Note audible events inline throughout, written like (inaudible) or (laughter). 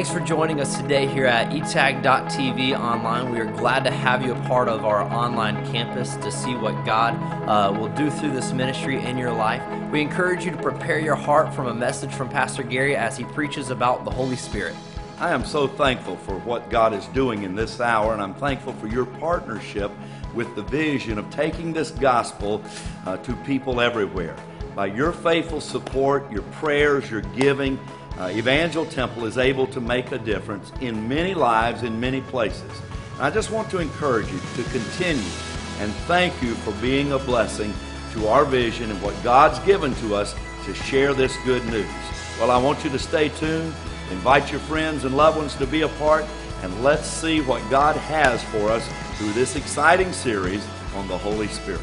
Thanks for joining us today here at etag.tv online. We are glad to have you a part of our online campus to see what God uh, will do through this ministry in your life. We encourage you to prepare your heart from a message from Pastor Gary as he preaches about the Holy Spirit. I am so thankful for what God is doing in this hour, and I'm thankful for your partnership with the vision of taking this gospel uh, to people everywhere. By your faithful support, your prayers, your giving, uh, Evangel Temple is able to make a difference in many lives in many places. I just want to encourage you to continue and thank you for being a blessing to our vision and what God's given to us to share this good news. Well, I want you to stay tuned, invite your friends and loved ones to be a part, and let's see what God has for us through this exciting series on the Holy Spirit.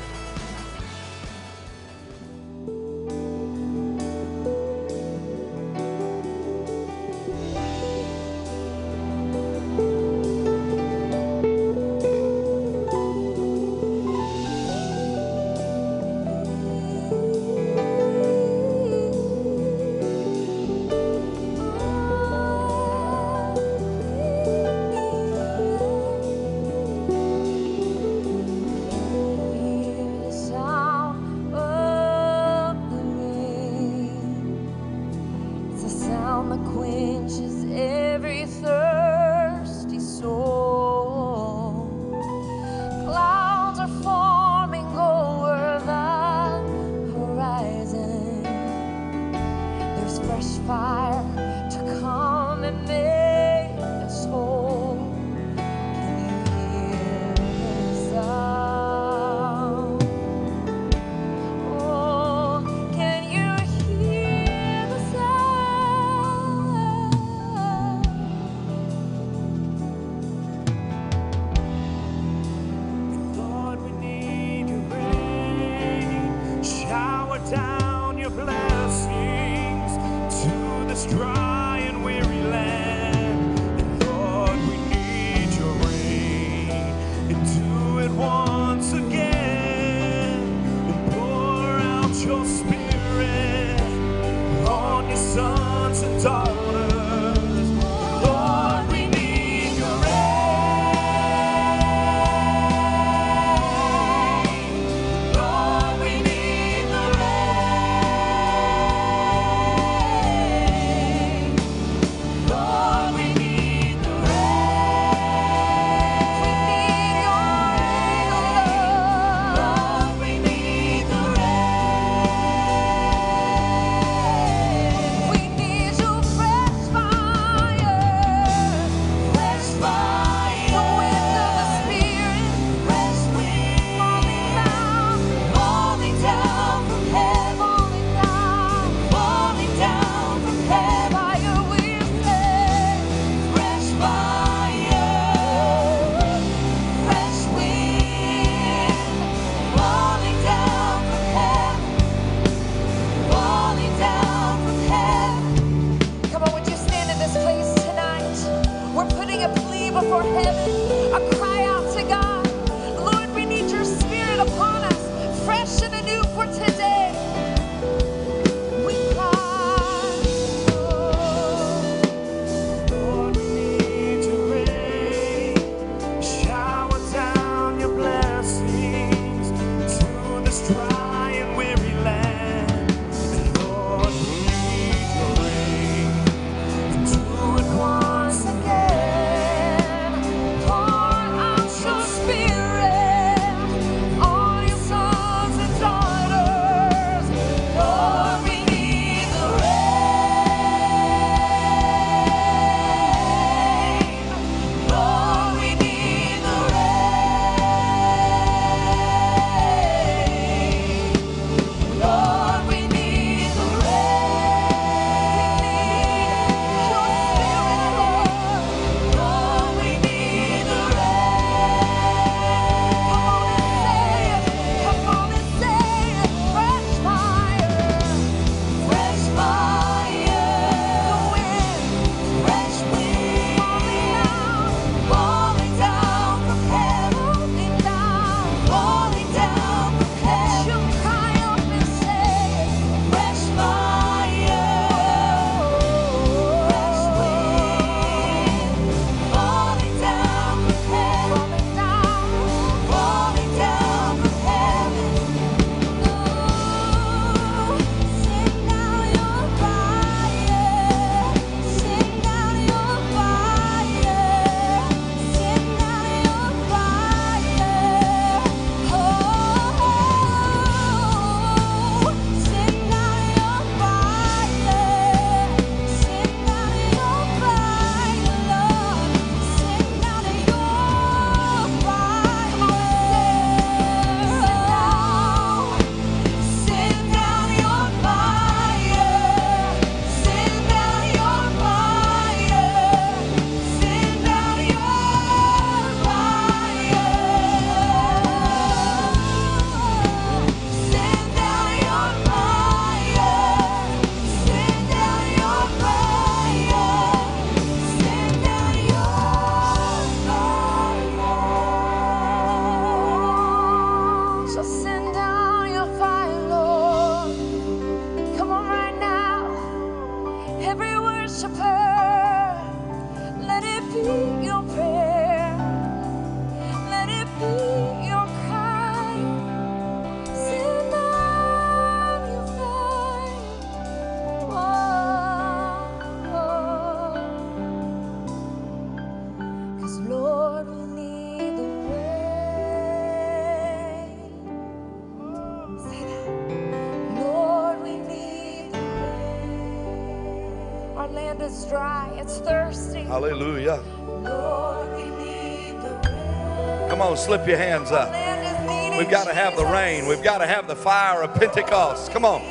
Hands up. We've got to have the rain. We've got to have the fire of Pentecost. Come on.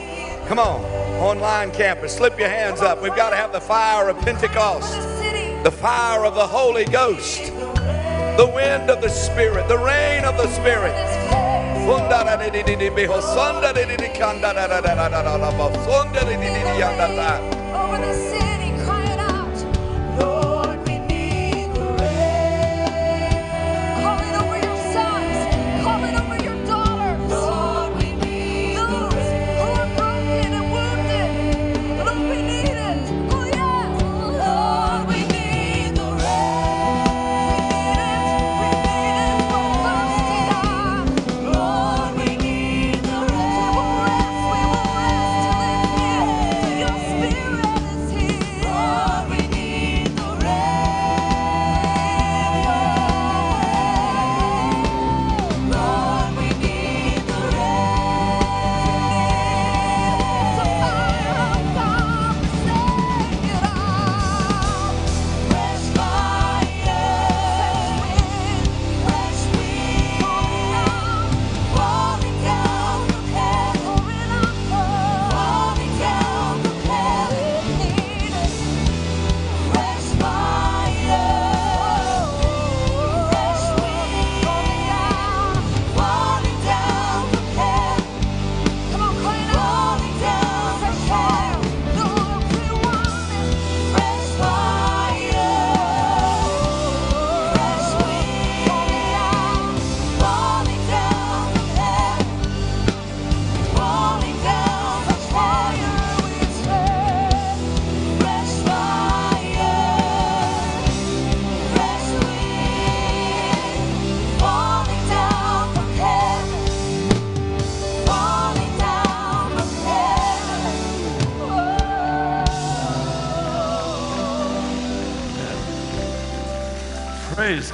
Come on. Online campus, slip your hands up. We've got to have the fire of Pentecost. the fire of the Holy Ghost. The wind of the Spirit. The rain of the Spirit. Over the city,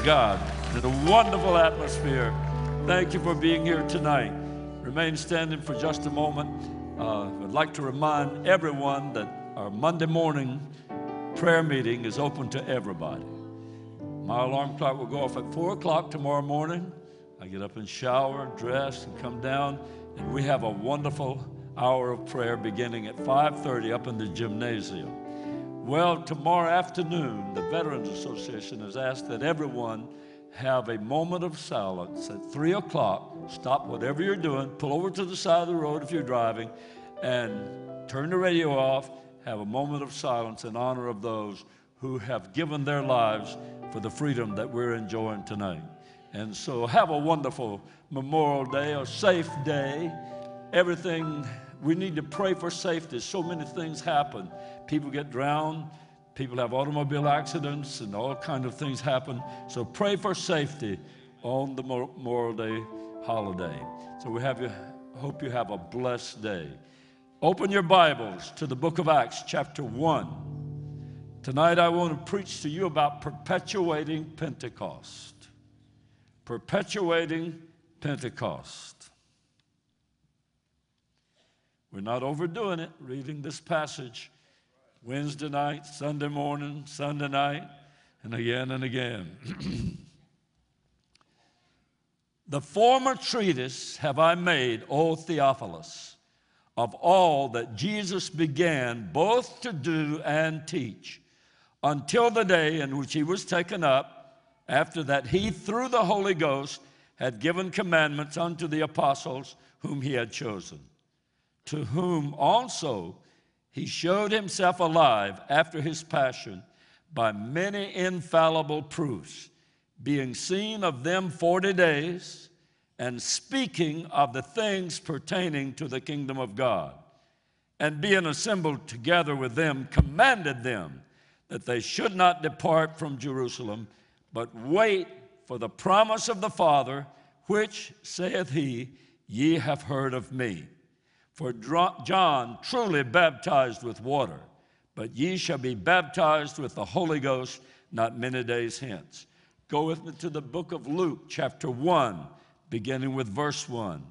God. In a wonderful atmosphere. Thank you for being here tonight. Remain standing for just a moment. Uh, I'd like to remind everyone that our Monday morning prayer meeting is open to everybody. My alarm clock will go off at 4 o'clock tomorrow morning. I get up and shower, dress, and come down, and we have a wonderful hour of prayer beginning at 5:30 up in the gymnasium. Well, tomorrow afternoon, the Veterans Association has asked that everyone have a moment of silence at 3 o'clock. Stop whatever you're doing, pull over to the side of the road if you're driving, and turn the radio off. Have a moment of silence in honor of those who have given their lives for the freedom that we're enjoying tonight. And so, have a wonderful Memorial Day, a safe day everything we need to pray for safety so many things happen people get drowned. People have automobile accidents and all kind of things happen. So pray for safety on the memorial day holiday. So we have you hope you have a blessed day. Open your bibles to the book of acts chapter 1 tonight i want to preach to you about perpetuating pentecost. Perpetuating pentecost. We're not overdoing it, reading this passage Wednesday night, Sunday morning, Sunday night, and again and again. (clears throat) the former treatise have I made, O Theophilus, of all that Jesus began both to do and teach, until the day in which he was taken up, after that he, through the Holy Ghost, had given commandments unto the apostles whom he had chosen to whom also he showed himself alive after his passion by many infallible proofs, being seen of them forty days, and speaking of the things pertaining to the kingdom of God. And being assembled together with them, commanded them that they should not depart from Jerusalem, but wait for the promise of the Father, which, saith he, ye have heard of me. For John truly baptized with water, but ye shall be baptized with the Holy Ghost not many days hence. Go with me to the book of Luke, chapter 1, beginning with verse 1.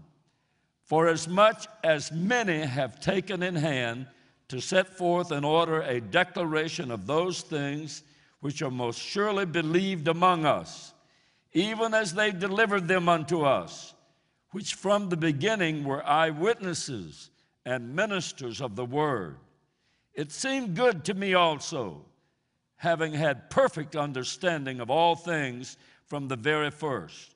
For as much as many have taken in hand to set forth in order a declaration of those things which are most surely believed among us, even as they delivered them unto us, which from the beginning were eyewitnesses and ministers of the word. It seemed good to me also, having had perfect understanding of all things from the very first,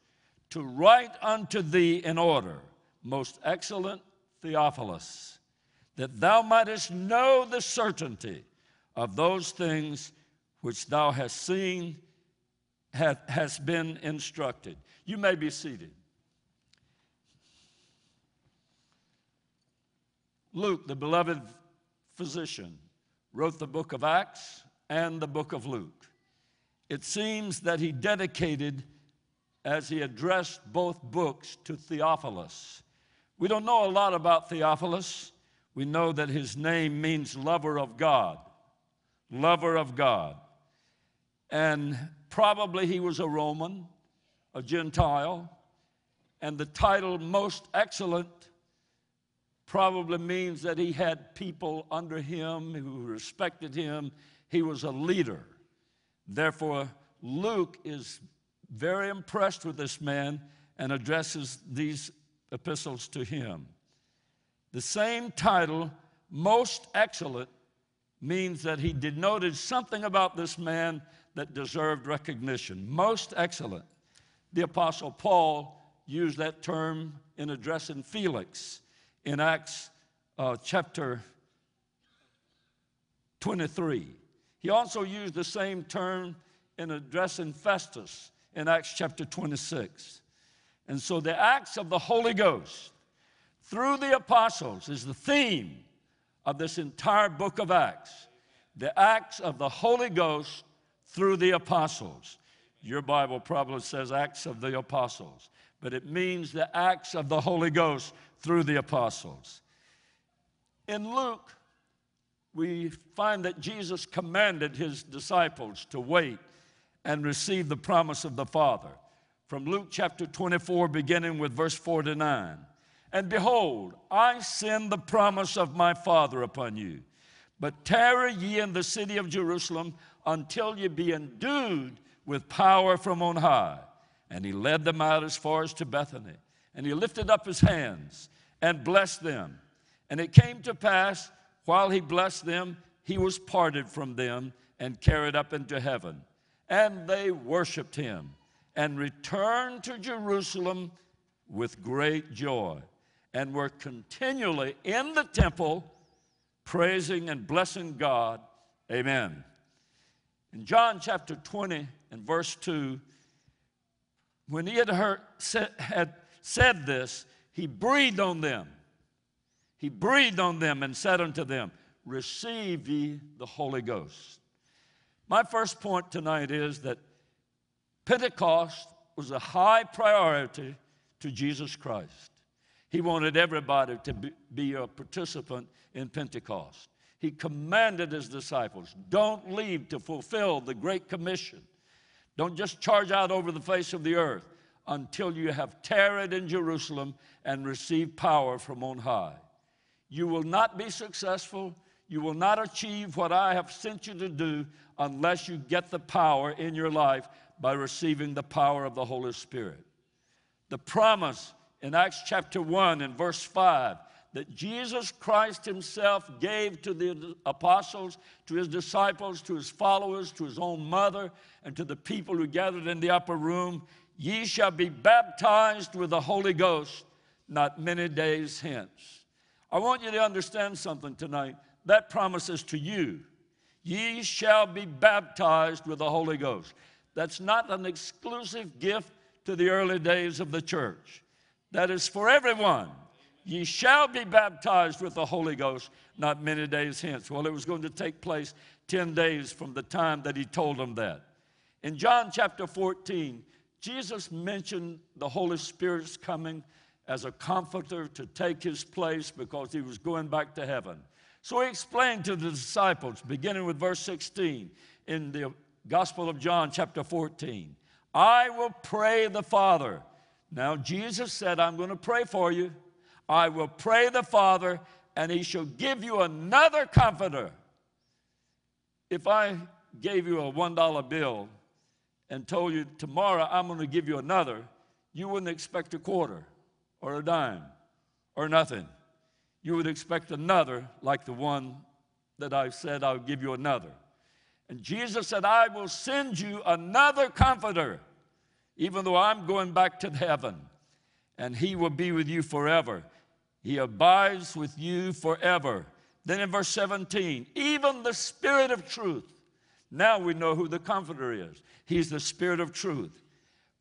to write unto thee in order, most excellent Theophilus, that thou mightest know the certainty of those things which thou hast seen, hath, hast been instructed. You may be seated. Luke, the beloved physician, wrote the book of Acts and the book of Luke. It seems that he dedicated, as he addressed both books, to Theophilus. We don't know a lot about Theophilus. We know that his name means lover of God. Lover of God. And probably he was a Roman, a Gentile, and the title most excellent probably means that he had people under him who respected him. He was a leader. Therefore, Luke is very impressed with this man and addresses these epistles to him. The same title, most excellent, means that he denoted something about this man that deserved recognition. Most excellent. The Apostle Paul used that term in addressing Felix in Acts uh, chapter 23. He also used the same term in addressing Festus in Acts chapter 26. And so the acts of the Holy Ghost through the apostles is the theme of this entire book of Acts. The acts of the Holy Ghost through the apostles. Your Bible probably says acts of the apostles, but it means the acts of the Holy Ghost through the apostles. In Luke, we find that Jesus commanded his disciples to wait and receive the promise of the Father. From Luke chapter 24, beginning with verse 49. And behold, I send the promise of my Father upon you. But tarry ye in the city of Jerusalem until ye be endued with power from on high. And he led them out as far as to Bethany. And he lifted up his hands and blessed them. And it came to pass, while he blessed them, he was parted from them and carried up into heaven. And they worshiped him and returned to Jerusalem with great joy and were continually in the temple praising and blessing God. Amen. In John chapter 20 and verse 2, when he had, heard, said, had said this, he breathed on them. He breathed on them and said unto them, Receive ye the Holy Ghost. My first point tonight is that Pentecost was a high priority to Jesus Christ. He wanted everybody to be, a participant in Pentecost. He commanded his disciples don't leave to fulfill the Great Commission. Don't just charge out over the face of the earth until you have tarried in Jerusalem and received power from on high. You will not be successful. You will not achieve what I have sent you to do unless you get the power in your life by receiving the power of the Holy Spirit. The promise in Acts chapter 1 and verse 5 that Jesus Christ Himself gave to the apostles, to His disciples, to His followers, to His own mother, and to the people who gathered in the upper room Ye shall be baptized with the Holy Ghost not many days hence. I want you to understand something tonight. That promises to you. Ye shall be baptized with the Holy Ghost. That's not an exclusive gift to the early days of the church. That is for everyone. Ye shall be baptized with the Holy Ghost not many days hence. Well, it was going to take place 10 days from the time that he told them that. In John chapter 14, Jesus mentioned the Holy Spirit's coming as a comforter to take his place because he was going back to heaven. So he explained to the disciples, beginning with verse 16 in the Gospel of John, chapter 14, I will pray the Father. Now, Jesus said, I'm going to pray for you. I will pray the Father, and he shall give you another comforter. If I gave you a $1 bill and told you tomorrow I'm going to give you another, you wouldn't expect a quarter or a dime or nothing. You would expect another like the one that I said I'll give you another. And Jesus said, I will send you another comforter, even though I'm going back to heaven, and he will be with you forever. He abides with you forever. Then in verse 17, even the Spirit of truth. Now we know who the Comforter is. He's the Spirit of truth,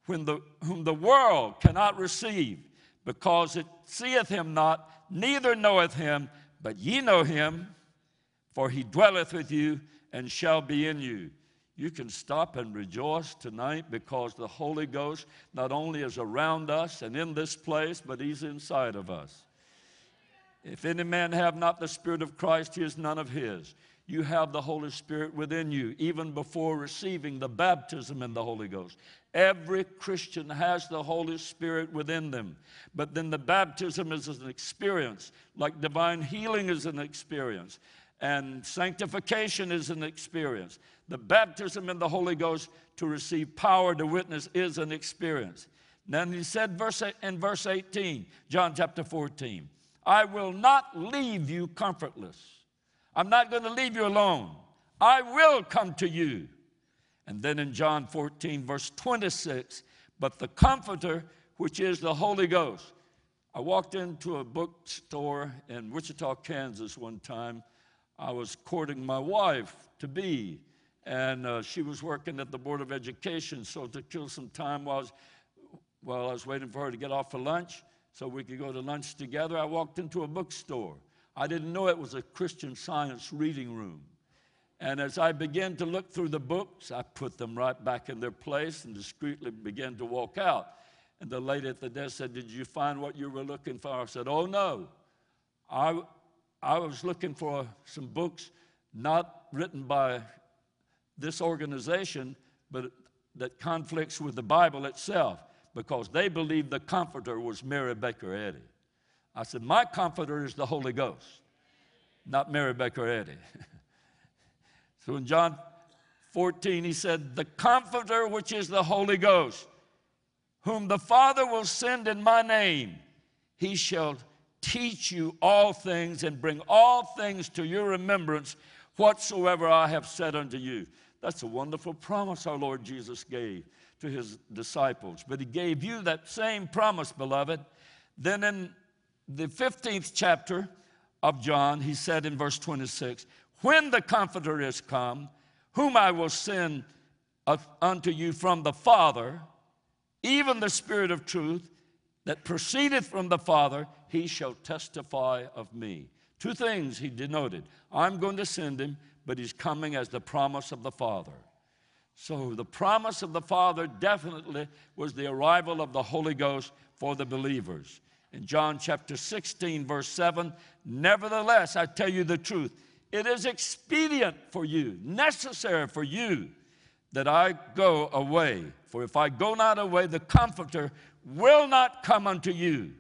the, whom the world cannot receive, because it seeth him not, neither knoweth him, but ye know him, for he dwelleth with you and shall be in you. You can stop and rejoice tonight because the Holy Ghost not only is around us and in this place, but he's inside of us. If any man have not the Spirit of Christ, he is none of his. You have the Holy Spirit within you, even before receiving the baptism in the Holy Ghost. Every Christian has the Holy Spirit within them. But then the baptism is an experience, like divine healing is an experience, and sanctification is an experience. The baptism in the Holy Ghost to receive power to witness is an experience. Then he said verse, in verse 18, John chapter 14, I will not leave you comfortless. I'm not going to leave you alone. I will come to you. And then in John 14, verse 26, but the Comforter, which is the Holy Ghost. I walked into a bookstore in Wichita, Kansas one time. I was courting my wife to be, and uh, she was working at the Board of Education. So to kill some time while I was, while I was waiting for her to get off for lunch, so we could go to lunch together, I walked into a bookstore. I didn't know it was a Christian science reading room. And as I began to look through the books, I put them right back in their place and discreetly began to walk out. And the lady at the desk said, Did you find what you were looking for? I said, Oh, no. I, I was looking for some books not written by this organization, but that conflicts with the Bible itself because they believed the comforter was Mary Baker Eddy. I said, My comforter is the Holy Ghost, not Mary Baker Eddy. (laughs) so in John 14, he said, The comforter, which is the Holy Ghost, whom the Father will send in my name, he shall teach you all things and bring all things to your remembrance whatsoever I have said unto you. That's a wonderful promise our Lord Jesus gave to his disciples. But he gave you that same promise, beloved. Then in the 15th chapter of John, he said in verse 26 When the Comforter is come, whom I will send uh, unto you from the Father, even the Spirit of truth that proceedeth from the Father, he shall testify of me. Two things he denoted I'm going to send him, but he's coming as the promise of the Father. So the promise of the Father definitely was the arrival of the Holy Ghost for the believers. In John chapter 16, verse 7, nevertheless, I tell you the truth, it is expedient for you, necessary for you, that I go away. For if I go not away, the Comforter will not come unto you.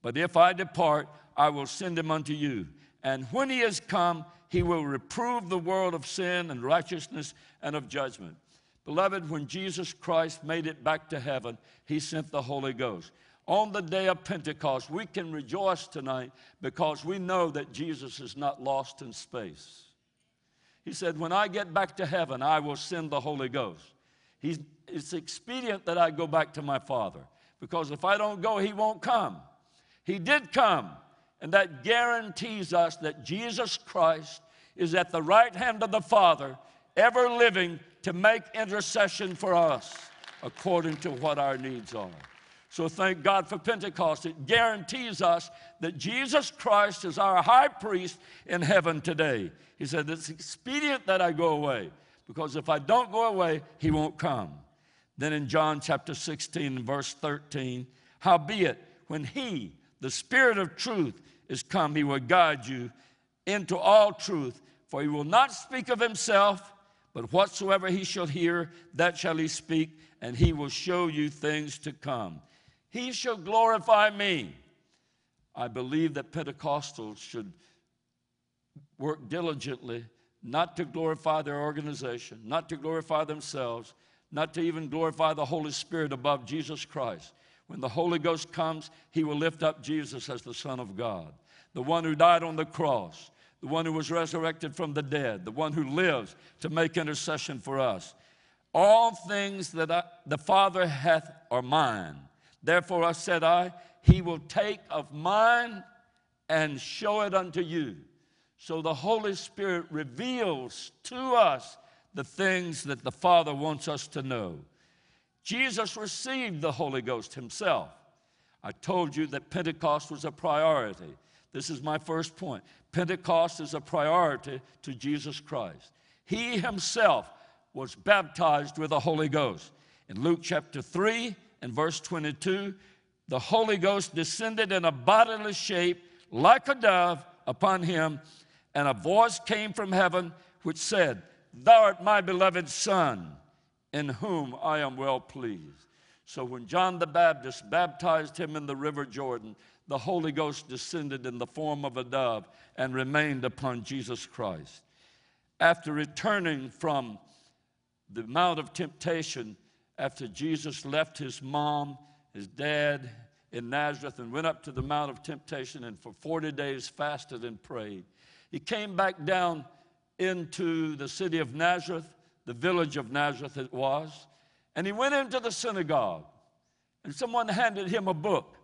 But if I depart, I will send him unto you. And when he is come, he will reprove the world of sin and righteousness and of judgment. Beloved, when Jesus Christ made it back to heaven, he sent the Holy Ghost. On the day of Pentecost, we can rejoice tonight because we know that Jesus is not lost in space. He said, When I get back to heaven, I will send the Holy Ghost. He's, it's expedient that I go back to my Father because if I don't go, He won't come. He did come, and that guarantees us that Jesus Christ is at the right hand of the Father, ever living to make intercession for us according to what our needs are. So thank God for Pentecost. It guarantees us that Jesus Christ is our high priest in heaven today. He said, It's expedient that I go away, because if I don't go away, he won't come. Then in John chapter 16, verse 13, howbeit, when he, the Spirit of truth, is come, he will guide you into all truth, for he will not speak of himself, but whatsoever he shall hear, that shall he speak, and he will show you things to come. He shall glorify me. I believe that Pentecostals should work diligently, not to glorify their organization, not to glorify themselves, not to even glorify the Holy Spirit above Jesus Christ. When the Holy Ghost comes, he will lift up Jesus as the Son of God, the one who died on the cross, the one who was resurrected from the dead, the one who lives to make intercession for us. All things that I, the Father hath are mine. Therefore, I said, I, he will take of mine and show it unto you. So the Holy Spirit reveals to us the things that the Father wants us to know. Jesus received the Holy Ghost himself. I told you that Pentecost was a priority. This is my first point. Pentecost is a priority to Jesus Christ. He himself was baptized with the Holy Ghost. In Luke chapter 3 and verse 22, the Holy Ghost descended in a bodily shape like a dove upon him, and a voice came from heaven which said, Thou art my beloved Son, in whom I am well pleased. So when John the Baptist baptized him in the river Jordan, the Holy Ghost descended in the form of a dove and remained upon Jesus Christ. After returning from the Mount of Temptation, after Jesus left his mom, his dad in Nazareth, and went up to the Mount of Temptation and for 40 days fasted and prayed, he came back down into the city of Nazareth, the village of Nazareth it was, and he went into the synagogue, and someone handed him a book,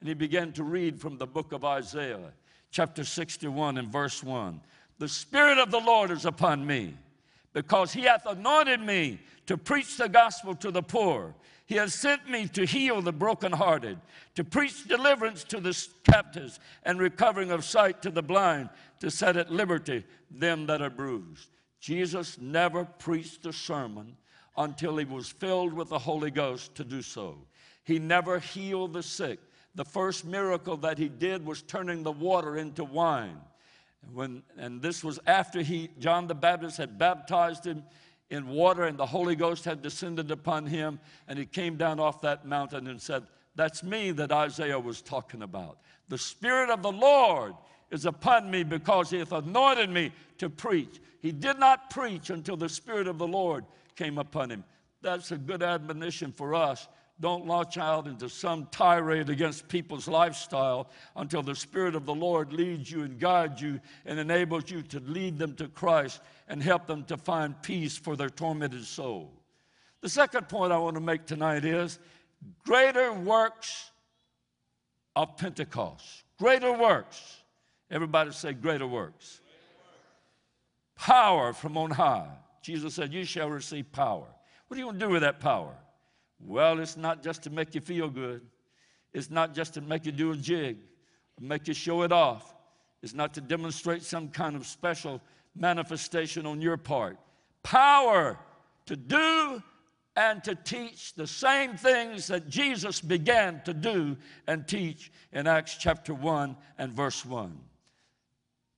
and he began to read from the book of Isaiah, chapter 61 and verse 1. The Spirit of the Lord is upon me, because he hath anointed me to preach the gospel to the poor. He has sent me to heal the brokenhearted, to preach deliverance to the captives, and recovering of sight to the blind, to set at liberty them that are bruised. Jesus never preached a sermon until he was filled with the Holy Ghost to do so. He never healed the sick. The first miracle that he did was turning the water into wine. When, and this was after he, John the Baptist had baptized him in water and the Holy Ghost had descended upon him. And he came down off that mountain and said, That's me that Isaiah was talking about. The Spirit of the Lord is upon me because he hath anointed me to preach. He did not preach until the Spirit of the Lord came upon him. That's a good admonition for us. Don't launch out into some tirade against people's lifestyle until the Spirit of the Lord leads you and guides you and enables you to lead them to Christ and help them to find peace for their tormented soul. The second point I want to make tonight is greater works of Pentecost. Greater works. Everybody say, greater works. Power from on high. Jesus said, You shall receive power. What are you going to do with that power? Well, it's not just to make you feel good. It's not just to make you do a jig, make you show it off. It's not to demonstrate some kind of special manifestation on your part. Power to do and to teach the same things that Jesus began to do and teach in Acts chapter 1 and verse 1.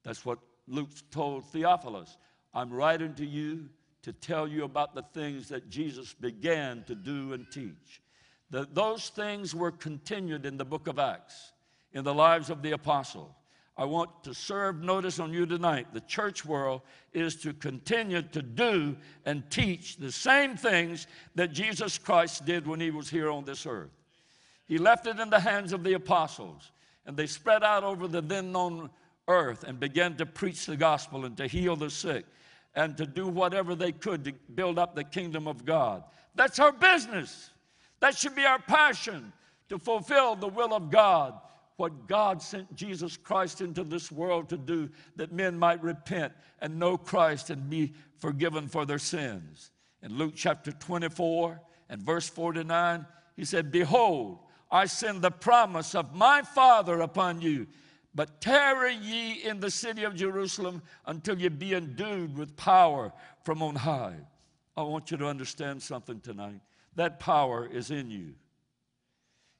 That's what Luke told Theophilus. I'm writing to you to tell you about the things that Jesus began to do and teach. The, those things were continued in the book of Acts, in the lives of the apostles. I want to serve notice on you tonight. The church world is to continue to do and teach the same things that Jesus Christ did when he was here on this earth. He left it in the hands of the apostles, and they spread out over the then known earth and began to preach the gospel and to heal the sick and to do whatever they could to build up the kingdom of God. That's our business. That should be our passion to fulfill the will of God what God sent Jesus Christ into this world to do, that men might repent and know Christ and be forgiven for their sins. In Luke chapter 24 and verse 49, he said, Behold, I send the promise of my Father upon you. But tarry ye in the city of Jerusalem until ye be endued with power from on high. I want you to understand something tonight. That power is in you.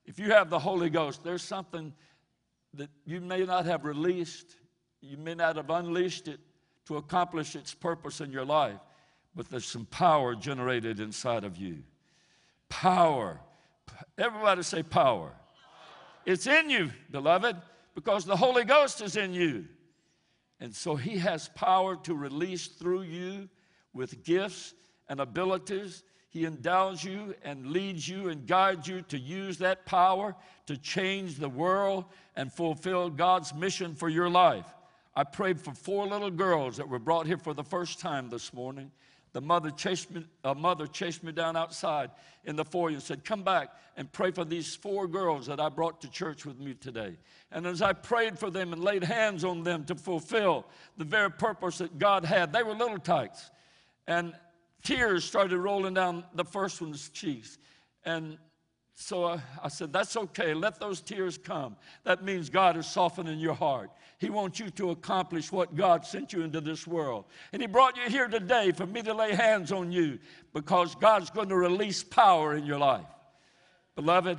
If you have the Holy Ghost, there's something that you may not have released, you may not have unleashed it to accomplish its purpose in your life, but there's some power generated inside of you. Power. Everybody say power. It's in you, beloved, because the Holy Ghost is in you. And so he has power to release through you with gifts and abilities. He endows you and leads you and guides you to use that power to change the world and fulfill God's mission for your life. I prayed for four little girls that were brought here for the first time this morning. The mother chased me, a mother chased me down outside in the foyer and said, Come back and pray for these four girls that I brought to church with me today. And as I prayed for them and laid hands on them to fulfill the very purpose that God had, they were little tykes. And tears started rolling down the first one's cheeks. And so I, I said, That's okay. Let those tears come. That means God is softening your heart. He wants you to accomplish what God sent you into this world. And He brought you here today for me to lay hands on you because God's going to release power in your life. Beloved,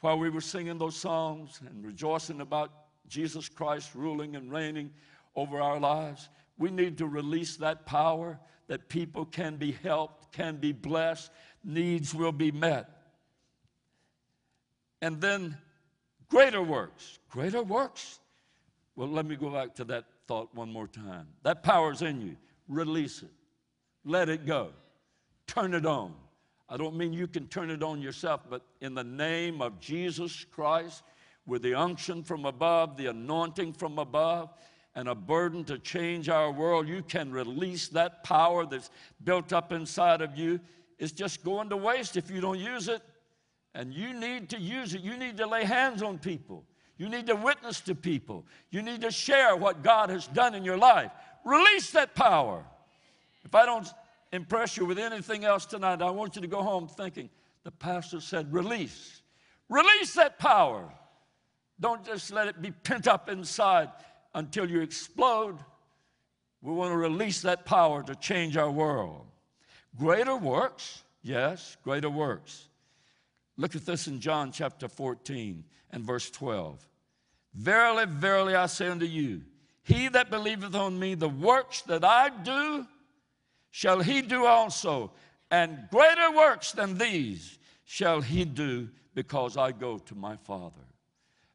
while we were singing those songs and rejoicing about Jesus Christ ruling and reigning over our lives, we need to release that power that people can be helped, can be blessed, needs will be met. And then greater works. Greater works. Well, let me go back to that thought one more time. That power's in you. Release it. Let it go. Turn it on. I don't mean you can turn it on yourself, but in the name of Jesus Christ, with the unction from above, the anointing from above, and a burden to change our world, you can release that power that's built up inside of you. It's just going to waste if you don't use it. And you need to use it. You need to lay hands on people. You need to witness to people. You need to share what God has done in your life. Release that power. If I don't impress you with anything else tonight, I want you to go home thinking the pastor said, release. Release that power. Don't just let it be pent up inside until you explode. We want to release that power to change our world. Greater works, yes, greater works. Look at this in John chapter 14 and verse 12. Verily, verily, I say unto you, he that believeth on me, the works that I do, shall he do also, and greater works than these shall he do, because I go to my Father.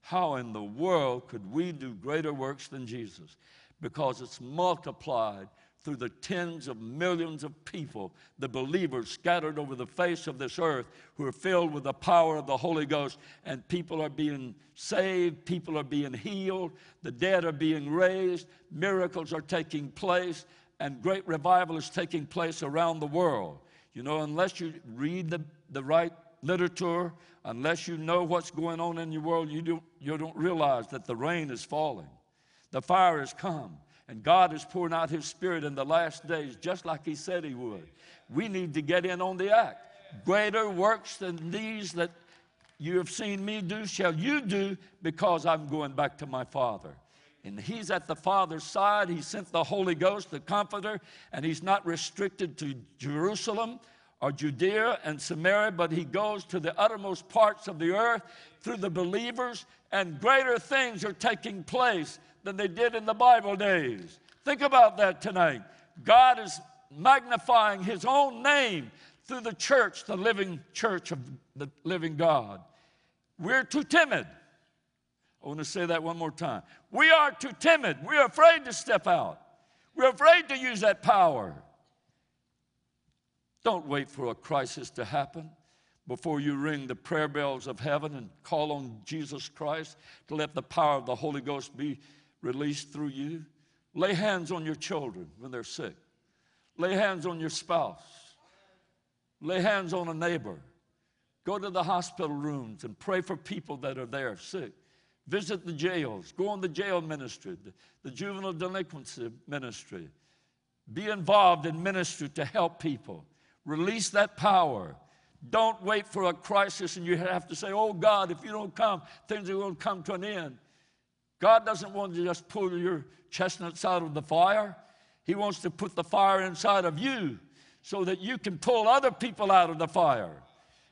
How in the world could we do greater works than Jesus? Because it's multiplied through the tens of millions of people, the believers scattered over the face of this earth who are filled with the power of the Holy Ghost, and people are being saved, people are being healed, the dead are being raised, miracles are taking place, and great revival is taking place around the world. You know, unless you read the, the right literature, unless you know what's going on in your world, you don't, you don't realize that the rain is falling, the fire has come. And God is pouring out His Spirit in the last days, just like He said He would. We need to get in on the act. Greater works than these that you have seen me do shall you do because I'm going back to my Father. And He's at the Father's side. He sent the Holy Ghost, the Comforter, and He's not restricted to Jerusalem or Judea and Samaria, but He goes to the uttermost parts of the earth through the believers, and greater things are taking place than they did in the Bible days. Think about that tonight. God is magnifying His own name through the church, the living church of the living God. We're too timid. I want to say that one more time. We are too timid. We're afraid to step out. We're afraid to use that power. Don't wait for a crisis to happen before you ring the prayer bells of heaven and call on Jesus Christ to let the power of the Holy Ghost be released through you. Lay hands on your children when they're sick. Lay hands on your spouse. Lay hands on a neighbor. Go to the hospital rooms and pray for people that are there sick. Visit the jails. Go on the jail ministry, the, the juvenile delinquency ministry. Be involved in ministry to help people. Release that power. Don't wait for a crisis and you have to say, Oh God, if you don't come, things are going to come to an end. God doesn't want to just pull your chestnuts out of the fire. He wants to put the fire inside of you so that you can pull other people out of the fire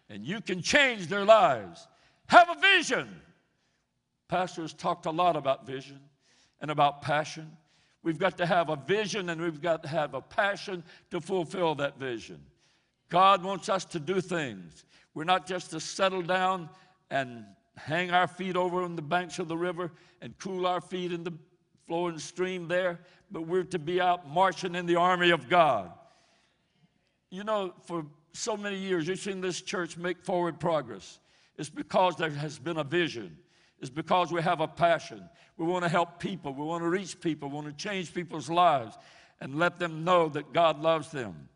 and you can change their lives. Have a vision. Pastors talked a lot about vision and about passion. We've got to have a vision and we've got to have a passion to fulfill that vision. God wants us to do things. We're not just to settle down and hang our feet over on the banks of the river and cool our feet in the flowing stream there, but we're to be out marching in the army of God. You know, for so many years, you've seen this church make forward progress. It's because there has been a vision. It's because we have a passion. We want to help people. We want to reach people. We want to change people's lives and let them know that God loves them.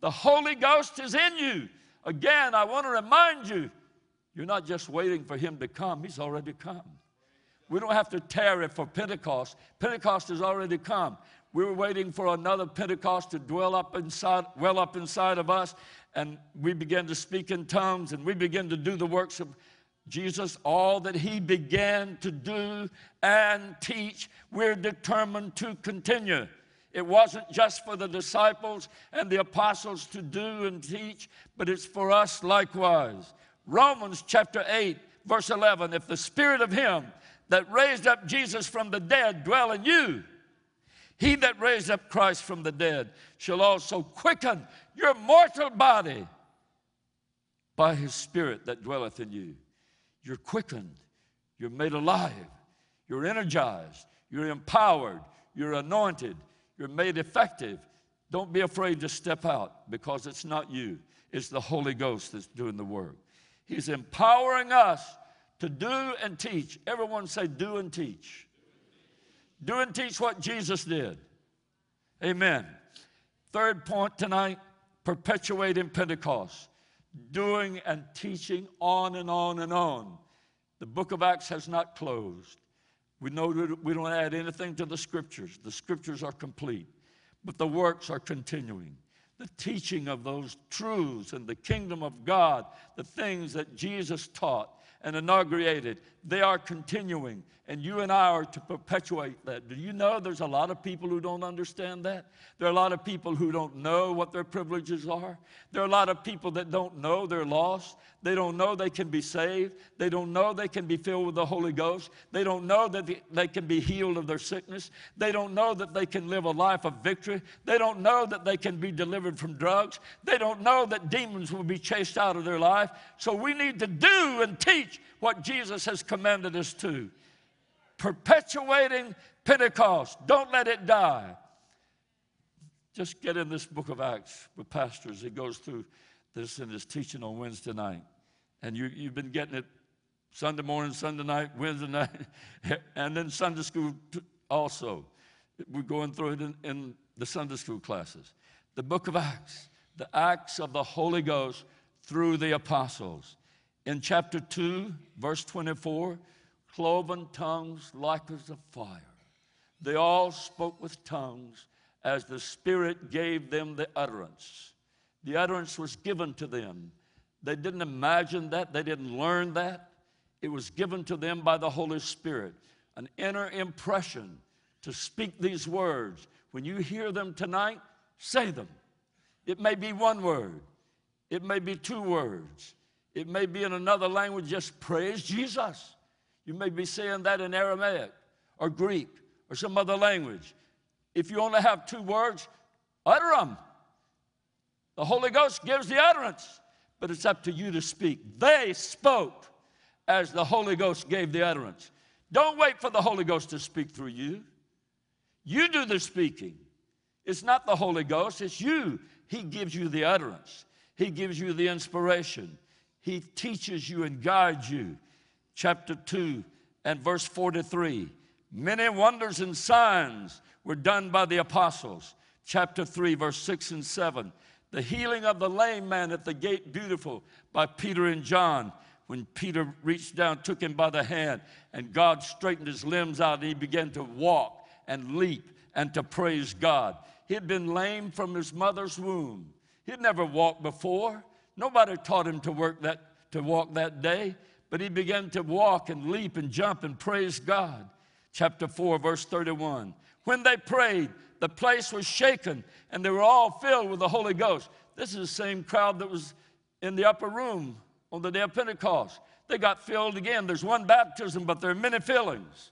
The Holy Ghost is in you. Again, I want to remind you you're not just waiting for Him to come, He's already come. We don't have to tarry for Pentecost. Pentecost has already come. We're waiting for another Pentecost to dwell up inside, well up inside of us, and we begin to speak in tongues and we begin to do the works of Jesus, all that he began to do and teach, we're determined to continue. It wasn't just for the disciples and the apostles to do and teach, but it's for us likewise. Romans chapter 8, verse 11 If the spirit of him that raised up Jesus from the dead dwell in you, he that raised up Christ from the dead shall also quicken your mortal body by his spirit that dwelleth in you. You're quickened, you're made alive, you're energized, you're empowered, you're anointed, you're made effective. Don't be afraid to step out because it's not you, it's the Holy Ghost that's doing the work. He's empowering us to do and teach. Everyone say, do and teach. Do and teach what Jesus did. Amen. Third point tonight perpetuating Pentecost, doing and teaching on and on and on. The book of Acts has not closed. We know that we don't add anything to the scriptures, the scriptures are complete, but the works are continuing. The teaching of those truths and the kingdom of God, the things that Jesus taught and inaugurated, they are continuing. And you and I are to perpetuate that. Do you know there's a lot of people who don't understand that? There are a lot of people who don't know what their privileges are. There are a lot of people that don't know they're lost. They don't know they can be saved. They don't know they can be filled with the Holy Ghost. They don't know that they can be healed of their sickness. They don't know that they can live a life of victory. They don't know that they can be delivered from drugs. They don't know that demons will be chased out of their life. So we need to do and teach what Jesus has commanded us to. Perpetuating Pentecost. Don't let it die. Just get in this book of Acts with pastors. He goes through this in his teaching on Wednesday night. And you, you've been getting it Sunday morning, Sunday night, Wednesday night, (laughs) and then Sunday school also. We're going through it in, in the Sunday school classes. The book of Acts, the acts of the Holy Ghost through the apostles. In chapter 2, verse 24, cloven tongues like as of fire. They all spoke with tongues as the Spirit gave them the utterance. The utterance was given to them. They didn't imagine that, they didn't learn that. It was given to them by the Holy Spirit, an inner impression to speak these words. When you hear them tonight, say them. It may be one word, it may be two words, it may be in another language, just praise Jesus. You may be saying that in Aramaic or Greek or some other language. If you only have two words, utter them. The Holy Ghost gives the utterance, but it's up to you to speak. They spoke as the Holy Ghost gave the utterance. Don't wait for the Holy Ghost to speak through you. You do the speaking. It's not the Holy Ghost, it's you. He gives you the utterance, He gives you the inspiration, He teaches you and guides you. Chapter 2 and verse 43 Many wonders and signs were done by the apostles. Chapter 3, verse 6 and 7. The healing of the lame man at the gate, beautiful, by Peter and John. When Peter reached down, took him by the hand, and God straightened his limbs out, and he began to walk and leap and to praise God. He had been lame from his mother's womb. He'd never walked before. Nobody taught him to work that to walk that day, but he began to walk and leap and jump and praise God. Chapter 4, verse 31. When they prayed, the place was shaken and they were all filled with the Holy Ghost. This is the same crowd that was in the upper room on the day of Pentecost. They got filled again. There's one baptism, but there are many fillings.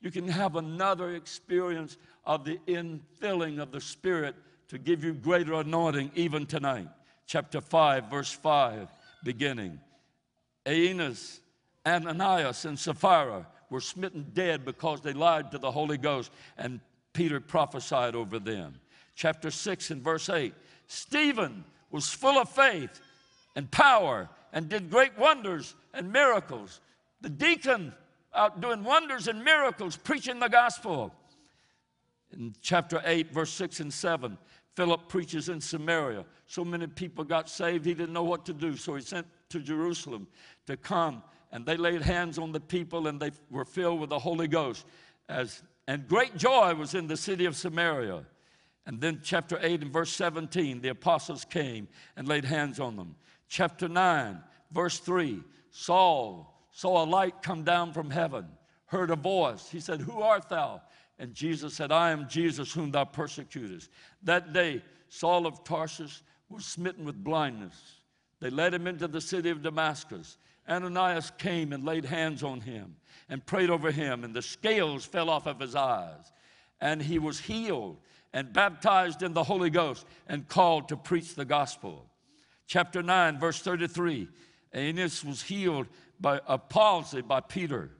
You can have another experience of the infilling of the Spirit to give you greater anointing even tonight. Chapter 5, verse 5, beginning. Aeneas, Ananias, and Sapphira were smitten dead because they lied to the Holy Ghost, and Peter prophesied over them. Chapter 6 and verse 8 Stephen was full of faith and power and did great wonders and miracles. The deacon out doing wonders and miracles, preaching the gospel. In chapter 8, verse 6 and 7, Philip preaches in Samaria. So many people got saved, he didn't know what to do. So he sent to Jerusalem to come, and they laid hands on the people, and they were filled with the Holy Ghost. As, and great joy was in the city of Samaria. And then, chapter 8 and verse 17, the apostles came and laid hands on them. Chapter 9, verse 3, Saul saw a light come down from heaven, heard a voice. He said, Who art thou? And Jesus said, I am Jesus whom thou persecutest. That day, Saul of Tarsus was smitten with blindness. They led him into the city of Damascus. Ananias came and laid hands on him and prayed over him, and the scales fell off of his eyes. And he was healed and baptized in the Holy Ghost and called to preach the gospel. Chapter 9, verse 33 Aeneas was healed by a palsy by Peter.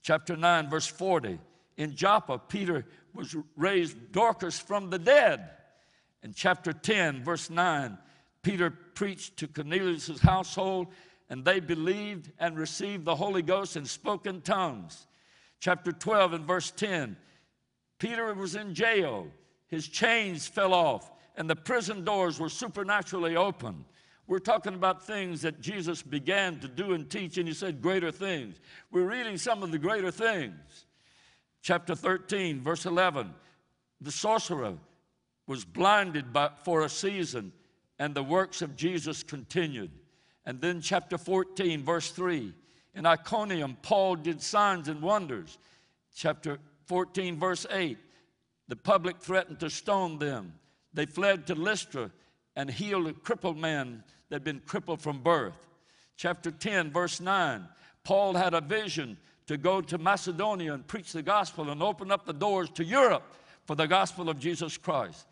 Chapter 9, verse 40 in Joppa, Peter was raised Dorcas from the dead. In chapter 10, verse 9, Peter preached to Cornelius' household, and they believed and received the Holy Ghost and spoke in tongues. Chapter 12 and verse 10, Peter was in jail. His chains fell off, and the prison doors were supernaturally opened. We're talking about things that Jesus began to do and teach, and he said greater things. We're reading some of the greater things. Chapter 13, verse 11 the sorcerer was blinded by, for a season, and the works of Jesus continued. And then, chapter 14, verse 3 in Iconium, Paul did signs and wonders. Chapter 14, verse 8 the public threatened to stone them. They fled to Lystra and healed a crippled man that had been crippled from birth. Chapter 10, verse 9 Paul had a vision to go to Macedonia and preach the gospel and open up the doors to Europe for the gospel of Jesus Christ.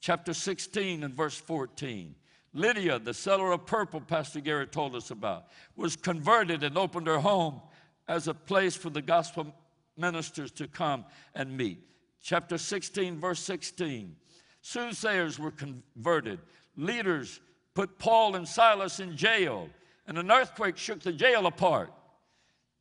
Chapter 16 and verse 14. Lydia, the seller of purple, Pastor Gary told us about, was converted and opened her home as a place for the gospel ministers to come and meet. Chapter 16, verse 16. Soothsayers were converted. Leaders put Paul and Silas in jail, and an earthquake shook the jail apart.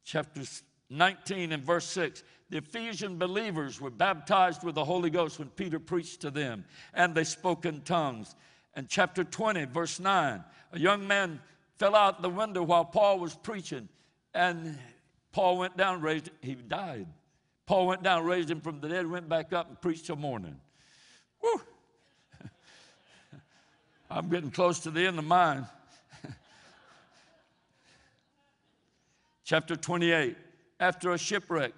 Chapter 19 and verse 6. The Ephesian believers were baptized with the Holy Ghost when Peter preached to them, and they spoke in tongues. And chapter 20, verse 9, a young man fell out the window while Paul was preaching, and Paul went down, raised, he died. Paul went down, raised him from the dead, went back up and preached till morning. Woo! (laughs) I'm getting close to the end of mine. Chapter 28. After a shipwreck,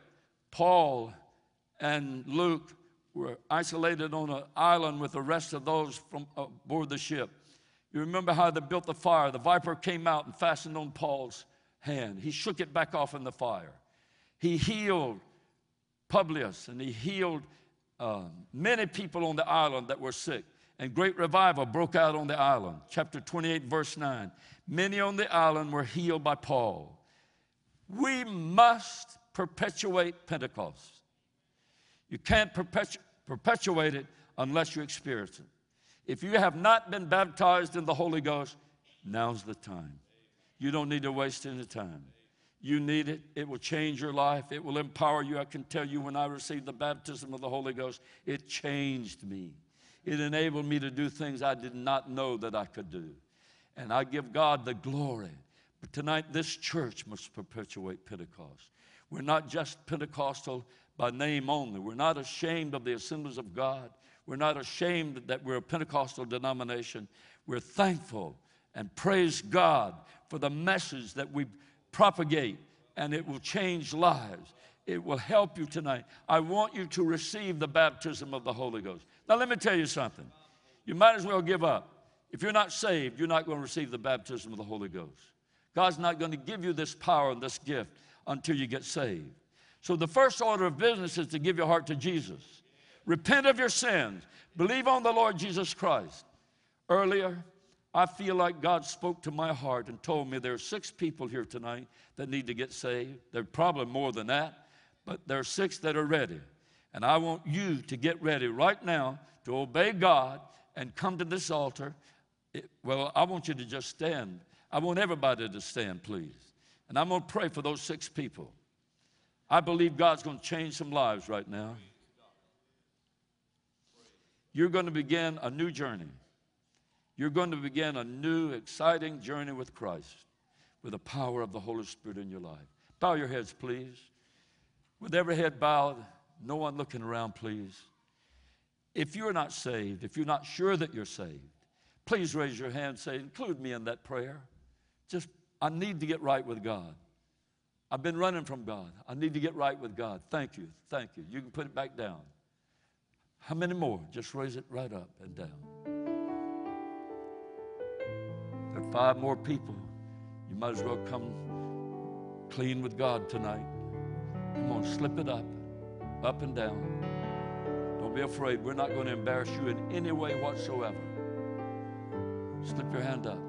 Paul and Luke were isolated on an island with the rest of those from aboard the ship. You remember how they built the fire? The viper came out and fastened on Paul's hand. He shook it back off in the fire. He healed Publius and he healed uh, many people on the island that were sick. And great revival broke out on the island. Chapter 28, verse 9. Many on the island were healed by Paul. We must perpetuate Pentecost. You can't perpetu- perpetuate it unless you experience it. If you have not been baptized in the Holy Ghost, now's the time. You don't need to waste any time. You need it. It will change your life. It will empower you. I can tell you when I received the baptism of the Holy Ghost, it changed me. It enabled me to do things I did not know that I could do. And I give God the glory. Tonight, this church must perpetuate Pentecost. We're not just Pentecostal by name only. We're not ashamed of the assemblies of God. We're not ashamed that we're a Pentecostal denomination. We're thankful and praise God for the message that we propagate, and it will change lives. It will help you tonight. I want you to receive the baptism of the Holy Ghost. Now, let me tell you something. You might as well give up. If you're not saved, you're not going to receive the baptism of the Holy Ghost. God's not going to give you this power and this gift until you get saved. So, the first order of business is to give your heart to Jesus. Repent of your sins. Believe on the Lord Jesus Christ. Earlier, I feel like God spoke to my heart and told me there are six people here tonight that need to get saved. There are probably more than that, but there are six that are ready. And I want you to get ready right now to obey God and come to this altar. It- well, I want you to just stand. I want everybody to stand, please. And I'm going to pray for those six people. I believe God's going to change some lives right now. You're going to begin a new journey. You're going to begin a new, exciting journey with Christ with the power of the Holy Spirit in your life. Bow your heads, please. With every head bowed, no one looking around, please. If you're not saved, if you're not sure that you're saved, please raise your hand and say, Include me in that prayer. Just, I need to get right with God. I've been running from God. I need to get right with God. Thank you. Thank you. You can put it back down. How many more? Just raise it right up and down. There are five more people. You might as well come clean with God tonight. Come on, slip it up, up and down. Don't be afraid. We're not going to embarrass you in any way whatsoever. Slip your hand up.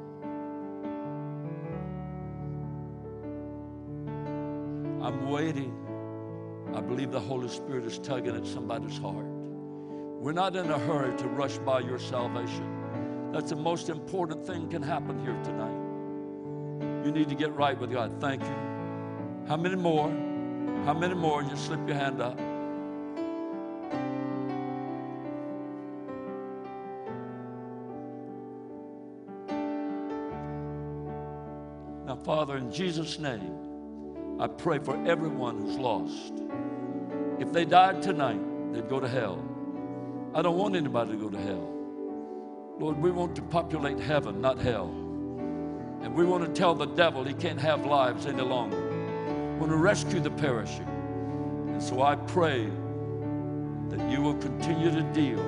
I'm waiting. I believe the Holy Spirit is tugging at somebody's heart. We're not in a hurry to rush by your salvation. That's the most important thing can happen here tonight. You need to get right with God. Thank you. How many more? How many more? Just slip your hand up. Now, Father, in Jesus' name, I pray for everyone who's lost. If they died tonight, they'd go to hell. I don't want anybody to go to hell. Lord, we want to populate heaven, not hell. And we want to tell the devil he can't have lives any longer. We want to rescue the perishing. And so I pray that you will continue to deal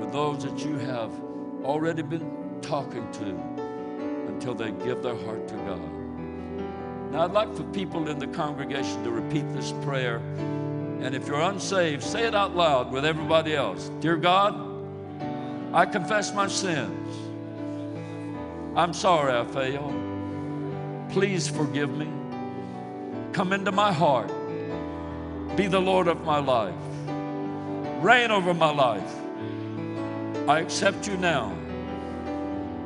with those that you have already been talking to until they give their heart to God. Now, I'd like for people in the congregation to repeat this prayer. And if you're unsaved, say it out loud with everybody else. Dear God, I confess my sins. I'm sorry I failed. Please forgive me. Come into my heart. Be the Lord of my life. Reign over my life. I accept you now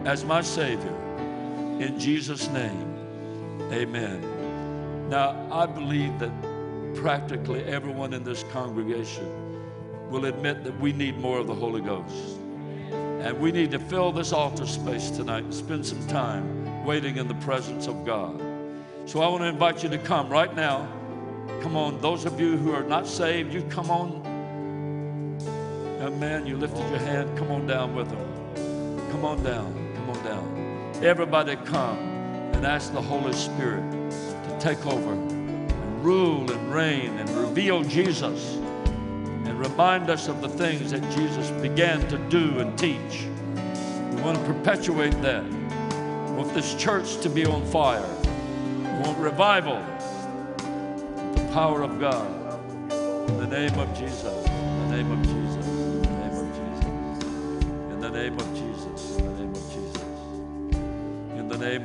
as my Savior. In Jesus' name, amen. Now, I believe that practically everyone in this congregation will admit that we need more of the Holy Ghost. And we need to fill this altar space tonight and spend some time waiting in the presence of God. So I want to invite you to come right now. Come on, those of you who are not saved, you come on. Man, you lifted your hand. Come on down with them. Come on down. Come on down. Everybody come and ask the Holy Spirit to take over and rule and reign and reveal Jesus and remind us of the things that Jesus began to do and teach. We want to perpetuate that. We want this church to be on fire. We want revival. The power of God. In the name of Jesus. In the name of Jesus.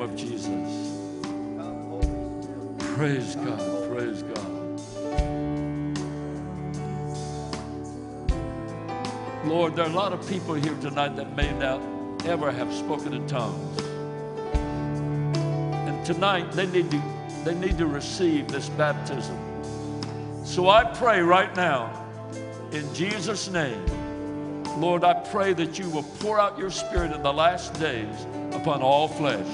Name of Jesus. Praise God. Praise God. Lord, there are a lot of people here tonight that may not ever have spoken in tongues. And tonight they need to they need to receive this baptism. So I pray right now in Jesus' name, Lord, I pray that you will pour out your spirit in the last days upon all flesh.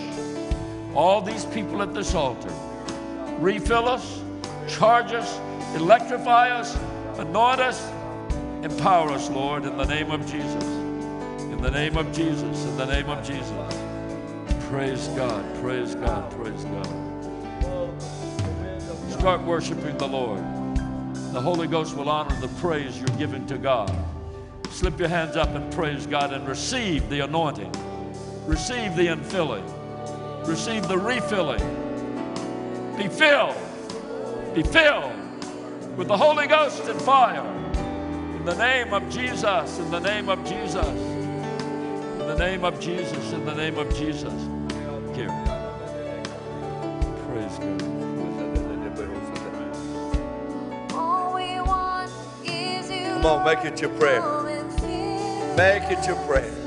All these people at this altar, refill us, charge us, electrify us, anoint us, Empower us, Lord, in the name of Jesus. In the name of Jesus. In the name of Jesus. Praise God. Praise God. Praise God. Start worshiping the Lord. The Holy Ghost will honor the praise you're giving to God. Slip your hands up and praise God and receive the anointing. Receive the infilling. Receive the refilling. Be filled. Be filled with the Holy Ghost and fire. In the name of Jesus, in the name of Jesus, in the name of Jesus, in the name of Jesus. Here. Praise God. All we want is you. Come on, make it your prayer. Come and fill Make it your prayer.